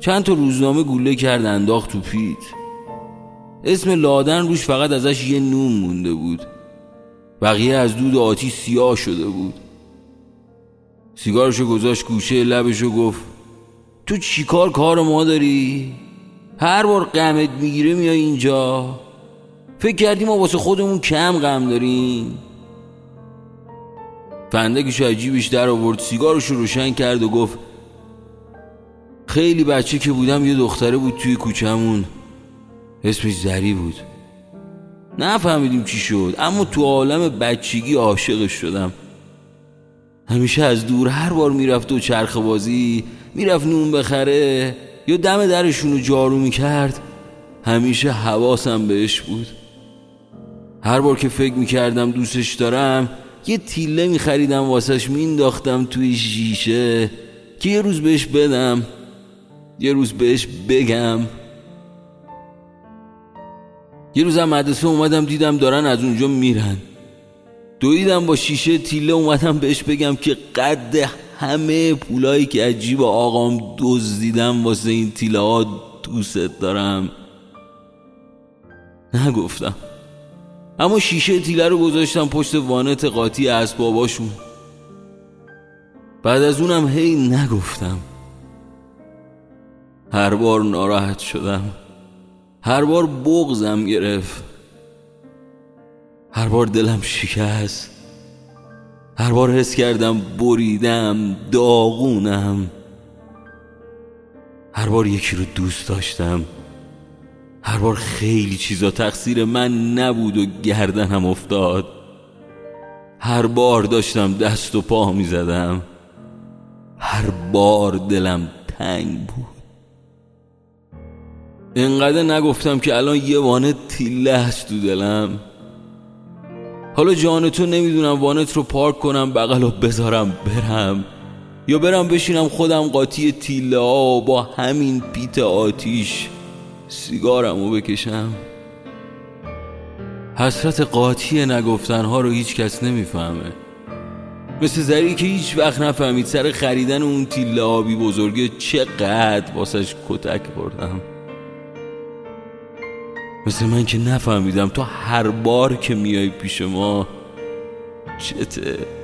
چند تا روزنامه گوله کرد انداخت تو پیت. اسم لادن روش فقط ازش یه نون مونده بود. بقیه از دود آتیش سیاه شده بود. سیگارشو گذاشت گوشه لبشو گفت تو چیکار کار ما داری؟ هر بار غمت می‌گیره میای اینجا. فکر کردی ما واسه خودمون کم غم داریم. فندکشو عجیبش در آورد سیگارشو روشن کرد و گفت خیلی بچه که بودم یه دختره بود توی کوچمون اسمش زری بود. نفهمیدیم چی شد اما تو عالم بچگی عاشقش شدم. همیشه از دور هر بار می‌رفت و چرخ بازی می‌رفت نون بخره یا دم درشون رو جارو می‌کرد همیشه حواسم بهش بود. هر بار که فکر می‌کردم دوستش دارم یه تیله میخریدم واسش مینداختم توی شیشه که یه روز بهش بدم. یه روز بهش بگم. یه روزم مدرسه اومدم دیدم دارن از اونجا میرن. دویدم با شیشه تیله اومدم بهش بگم که قد همه پولایی که عجیب آقام دزدیدم واسه این تیله ها دوست دارم. نگفتم. اما شیشه تیله رو گذاشتم پشت وانت قاطی اسباباشون. بعد از اونم هی نگفتم. هر بار ناراحت شدم. هر بار بغزم گرفت. هر بار دلم شکست. هر بار حس کردم بریدم داغونم. هر بار یکی رو دوست داشتم. هر بار خیلی چیزا تقصیر من نبود و گردنم افتاد. هر بار داشتم دست و پا می زدم هر بار دلم تنگ بود. اینقدر نگفتم که الان یه وانه تیله هست تو دلم. حالا جان تو نمی‌دونم وانت رو پارک کنم بغل و بذارم برم. یا برم بشینم خودم قاطی تیله ها با همین پیت آتیش سیگارم رو بکشم. حسرت قاطی نگفتن ها رو هیچ کس نمی‌فهمه. مثل زری که هیچ وقت نفهمید سر خریدن اون تیله آبی بزرگه چقدر واسش کتک بردم مثل من که نفهمیدم تو هر بار که میای پیش ما چته؟